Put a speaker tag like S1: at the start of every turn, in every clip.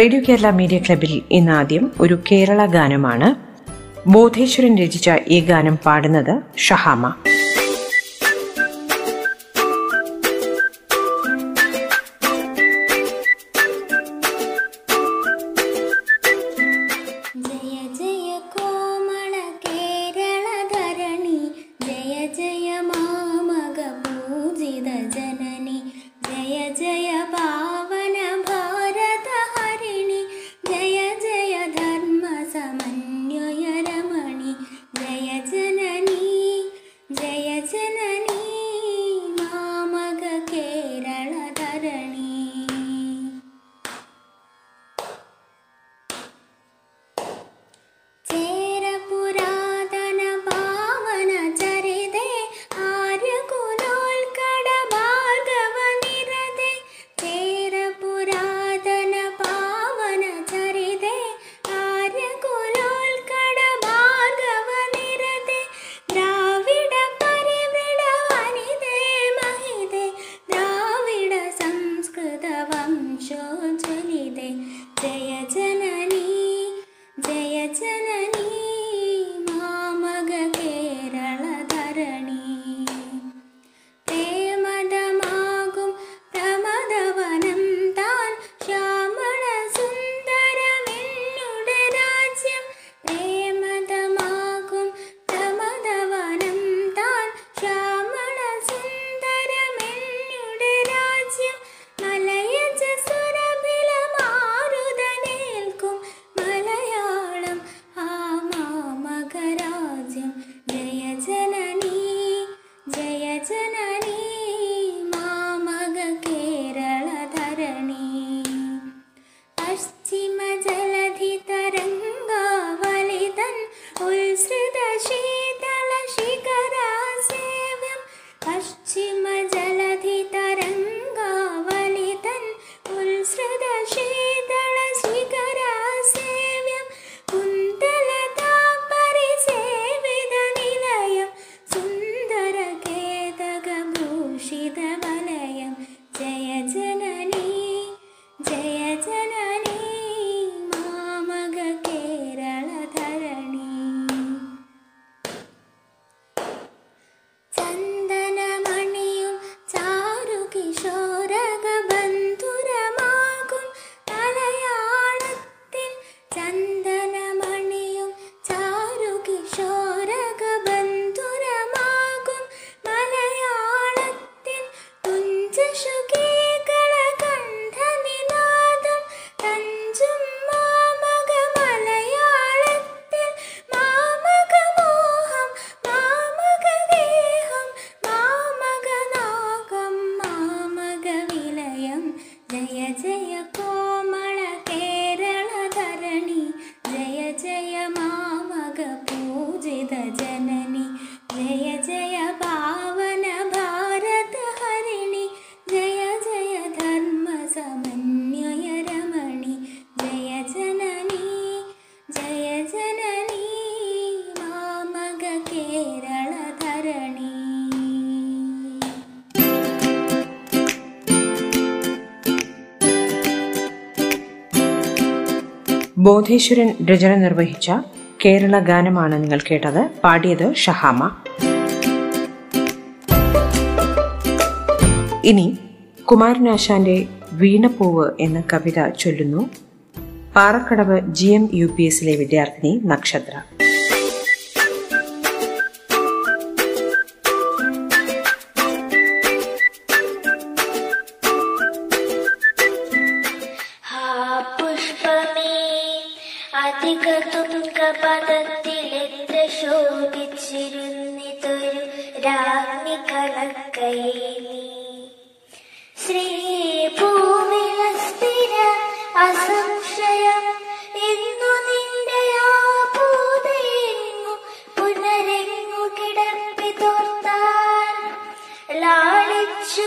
S1: Radio Kerala media ക്ലബിൽ ഇന്നാദ്യം ഒരു കേരള ഗാനമാണ്. ബോധേശ്വരൻ രചിച്ച ഈ ഗാനം പാടുന്നത് ഷഹാമ. ബോധേശ്വരൻ രചന നിർവഹിച്ച കേരള ഗാനമാണ് നിങ്ങൾ കേട്ടത്. പാടിയത് ഷഹാമ. ഇനി കുമാരനാശാന്റെ വീണപ്പൂവ് എന്ന കവിത ചൊല്ലുന്നു. Parakkadavu G M U P എസിലെ വിദ്യാർത്ഥിനി നക്ഷത്ര.
S2: അധികതുംഗപദത്തിലെത്ര ശോഭിച്ചിരുന്നിതൊരു രാജ്ഞി കണക്കൈ ശ്രീഭൂമിള സ്ഥിര അസംശയം ഇന്നു നിന്റെ ആ പുനരെങ്ങു കിടപ്പിതോർത്താൽ ലാളിച്ചു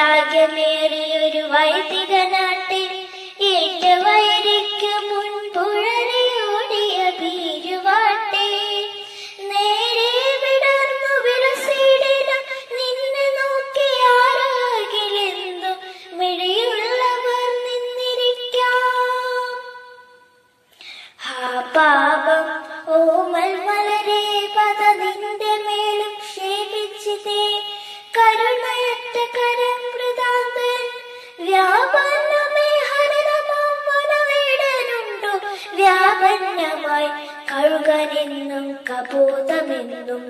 S2: വൈരാഗ്യമേറിയൊരു വൈദിക വ്യാപന്നമായി കഴുകനെന്നും കബോധമെന്നും.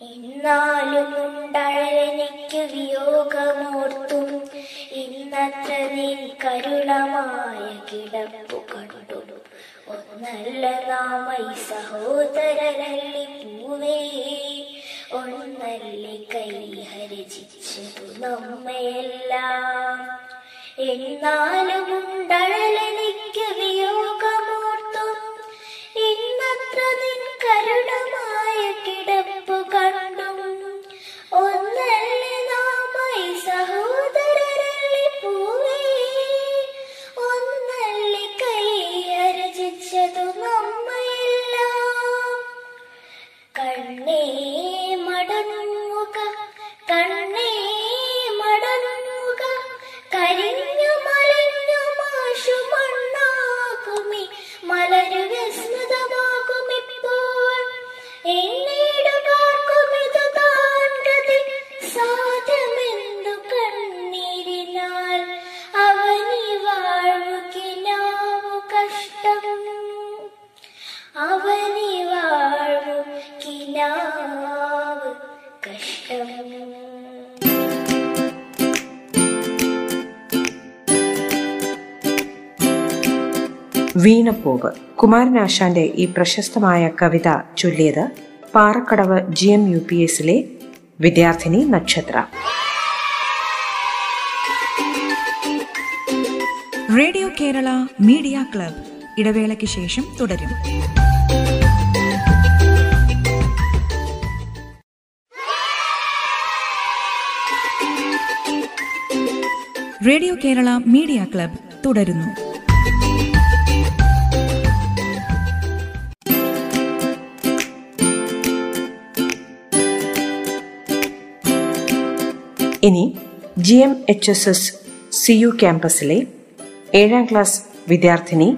S2: എന്നാലും ഉണ്ടഴലെനിക്ക് വിയോഗമോർത്തും. ഇന്നത്ര നീ കരുണമായ കിടപ്പു കണ്ടു. ഒന്നല്ല നാമൈ സഹോദരരല്ലി പൂവേ. ഒന്നല്ലി ഹരിചിച്ചു നമ്മയെല്ലാം. എന്നാലും ഉണ്ടഴലെനിക്ക്
S1: വീണപ്പൂവ്. കുമാരനാശാന്റെ ഈ പ്രശസ്തമായ കവിത ചൊല്ലിയത് Parakkadavu G M U P എസിലെ വിദ്യാർത്ഥിനി നക്ഷത്ര.
S3: റേഡിയോ കേരള മീഡിയ ക്ലബ് ഇടവേളയ്ക്ക് ശേഷം തുടരും. റേഡിയോ കേരള മീഡിയ ക്ലബ് തുടരുന്നു.
S1: ഇനി G M H S S C U ക്യാമ്പസിലെ ഏഴാം ക്ലാസ് വിദ്യാർത്ഥിനി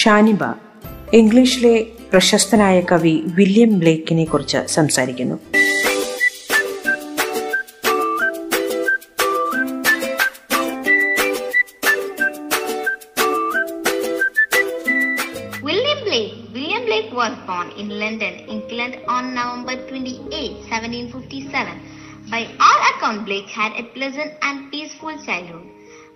S1: ഷാനിബ ഇംഗ്ലീഷിലെ പ്രശസ്തനായ കവി വില്യം ബ്ലേക്കിനെ കുറിച്ച് സംസാരിക്കുന്നു
S4: was born in London, England on November 28, 1757. By all accounts, Blake had a pleasant and peaceful childhood,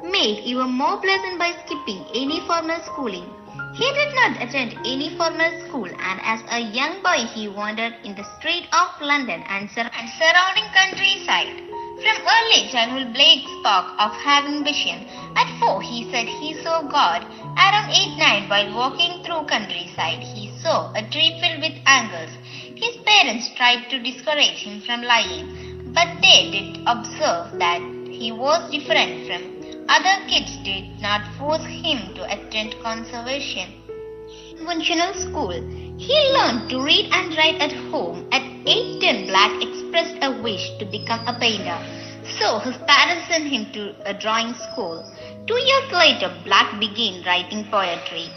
S4: made even more pleasant by skipping any formal schooling. He did not attend any formal school and as a young boy he wandered in the streets of London and, sur- and surrounding countryside. From early childhood, Blake spoke of having vision. At four, he said he saw God Around 8-9, while walking through countryside, he saw a tree filled with angles. His parents tried to discourage him from lying, but they did observe that he was different from other kids did not force him to attend conservation In conventional school. He learned to read and write at home. At 8-10, Black expressed a wish to become a painter. So his parents sent him to a drawing school. Two years later, Black began writing poetry.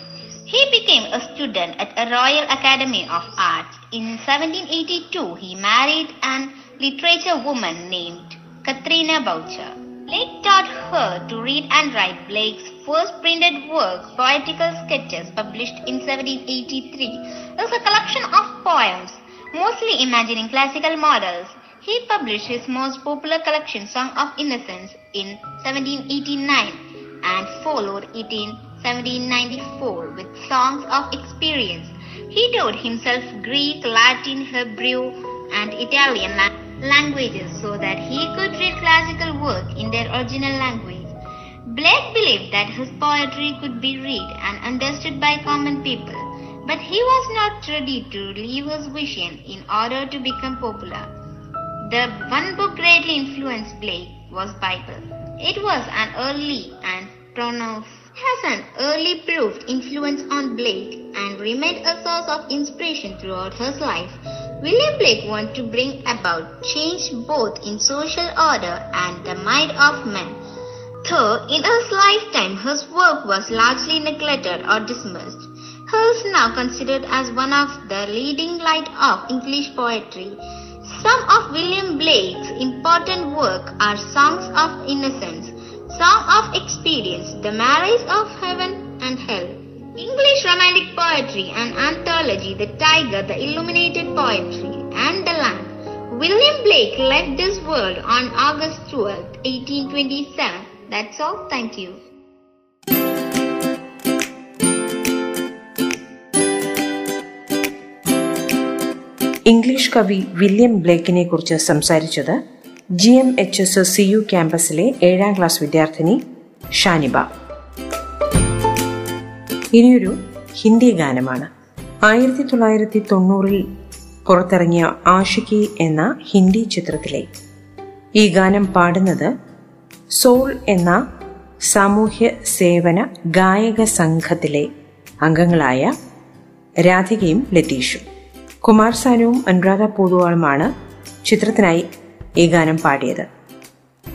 S4: He became a student at a Royal Academy of Arts. In 1782, he married an literature woman named Katrina Boucher. Blake taught her to read and write Blake's first printed work, Poetical Sketches, published in 1783, is a collection of poems, mostly imagining classical models. He published his most popular collection, Song of Innocence, in 1789 and followed it in 1794 with Songs of Experience. He taught himself Greek, Latin, Hebrew, and Italian languages languages so that he could read classical work in their original language. Blake believed that his poetry could be read and understood by common people, but he was not ready to leave his vision in order to become popular. The one book greatly influenced Blake was Bible. It was an early and pronounced has an early proved influence on Blake and remained a source of inspiration throughout his life. William Blake wanted to bring about change both in social order and the mind of men. Though in his lifetime his work was largely neglected or dismissed, he is now considered as one of the leading light of English poetry. Some of William Blake's important work are Songs of Innocence, Song of Experience, The Marriage of Heaven and Hell, English Romantic Poetry and Anthology The Tiger, The Illuminated Poetry, and The Lamb. William Blake left this world on August 12, 1827. That's all. Thank you.
S1: English കവി William ബ്ലേക്കിനെ കുറിച്ച് സംസാരിച്ചത് G M H S C U ക്യാമ്പസിലെ ഏഴാം class വിദ്യാർത്ഥിനി ഷാനിബ ഇനിയൊരു ഹിന്ദി ഗാനമാണ്. ആയിരത്തി തൊള്ളായിരത്തി തൊണ്ണൂറിൽ പുറത്തിറങ്ങിയ ആഷിക്കി എന്ന ഹിന്ദി ചിത്രത്തിലെ ഈ ഗാനം പാടുന്നത് സോൾ എന്ന സാമൂഹ്യ സേവന ഗായക സംഘത്തിലെ അംഗങ്ങളായ രാധികയും ലതീഷും. കുമാർ സാനുവും അനുരാധ പൂതുവാളുമാണ് ചിത്രത്തിനായി ഈ ഗാനം പാടിയത്.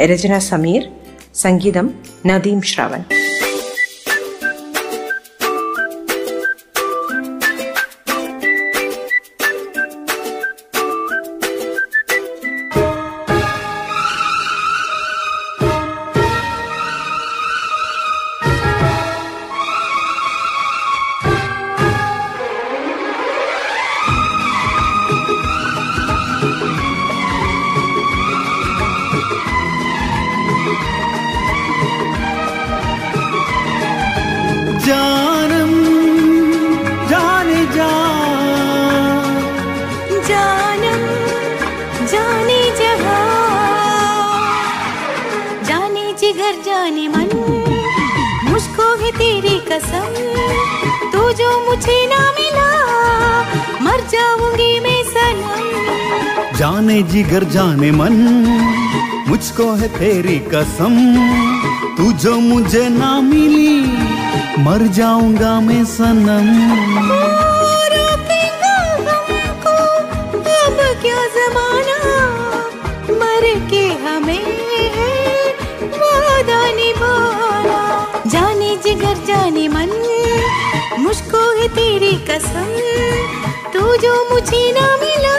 S1: രചന സമീർ സംഗീതം നദീം ശ്രവൺ.
S5: जो
S6: मुझे ना मिला मर जाऊँगी मैं सनम।
S5: जाने जिगर जाने मन मुझको है तेरी कसम। तू जो मुझे ना मिली मर जाऊँगा मैं सनम।
S6: क्या जमाना? मर के हमें है वादा निभाना। जाने जिगर जाने मन मुझको है तेरी कसम तू जो मुझे ना मिला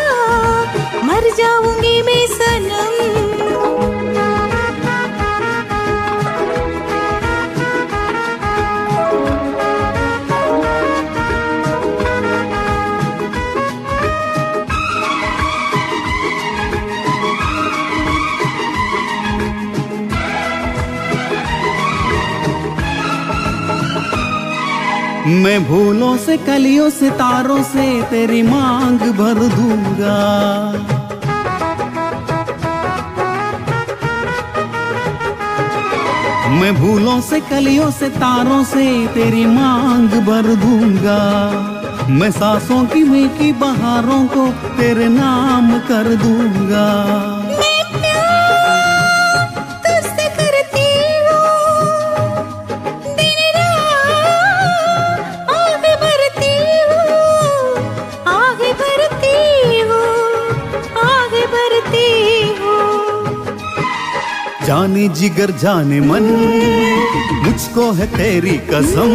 S6: मर जाऊँगी मैं सनम।
S5: मैं भूलों से, कलियों से, तारों से तेरी मांग भर दूँगा। मैं भूलों से, कलियों से, तारों से तेरी मांग भर दूँगा। मैं सांसों की मीठी बहारों को तेरे नाम कर दूँगा। जाने जिगर जाने मन, मुझको है तेरी कसम।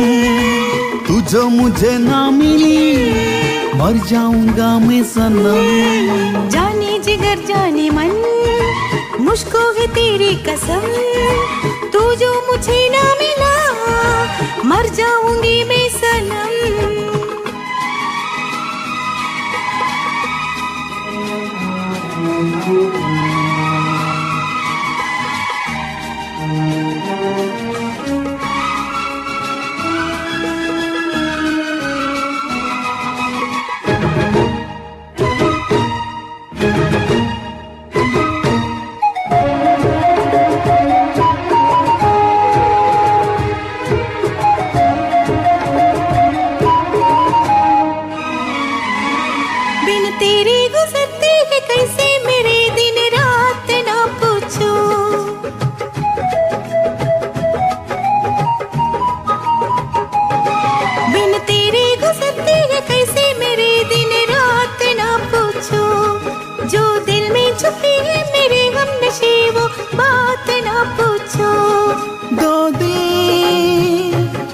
S5: तू जो मुझे ना मिली, मर जाऊँगा मैं सनम।
S6: जाने जिगर जाने मन, मुझको है तेरी कसम। तू जो मुझे ना मिला, मर जाऊँगी मैं सनम। जो दिल में छुपी है मेरे गम नशे, वो बात ना पूछो।
S5: दो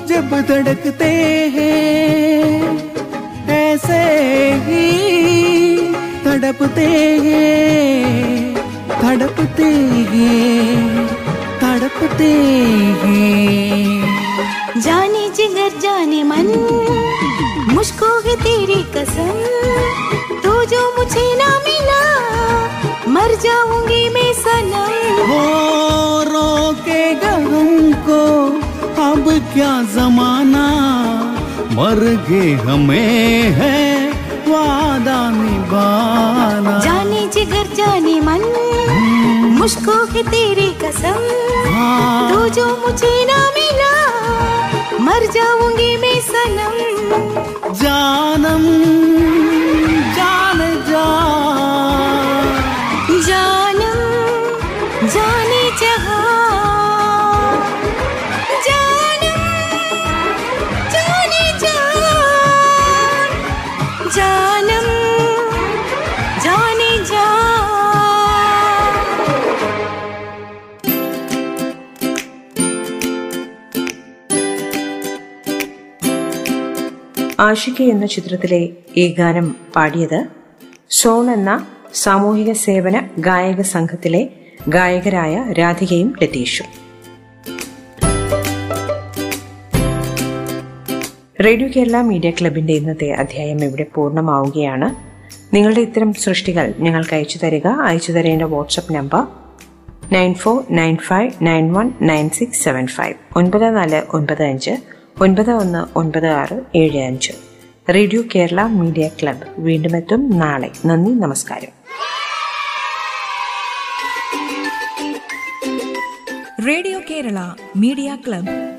S5: जब धड़कते हैं, ऐसे ही तड़पते हैं तड़पते हैं तड़पते हैं। क्या जमाना मर गए हमें है वादा निभाना।
S6: जाने जिगर जाने मन मुझको है तेरी कसम।
S5: हाँ।
S6: तू जो मुझे ना मिला मर जाऊँगी मैं सनम।
S5: जानम जान जा।
S6: जाने
S7: ആഷിക എന്ന ചിത്രത്തിലെ ഈ ഗാനം പാടിയത് സോൺ എന്ന സാമൂഹിക സേവന ഗായക സംഘത്തിലെ ഗായകരായ രാധികയും ലതീഷും. റേഡിയോ കേരള മീഡിയ ക്ലബിന്റെ ഇന്നത്തെ അധ്യായം ഇവിടെ പൂർണമാവുകയാണ്. നിങ്ങളുടെ ഇത്തരം സൃഷ്ടികൾ ഞങ്ങൾക്ക് അയച്ചു തരിക. അയച്ചു തരേണ്ട WhatsApp number nine four nine five nine one nine six seven five. ഒൻപത് നാല് ഒൻപത് അഞ്ച് ഒൻപത് ഒന്ന് ഒൻപത് ആറ് ഏഴ് അഞ്ച്. റേഡിയോ കേരള മീഡിയ ക്ലബ്ബ് വീണ്ടും എത്തും നാളെ. നന്ദി നമസ്കാരം.
S8: Radio Kerala media club.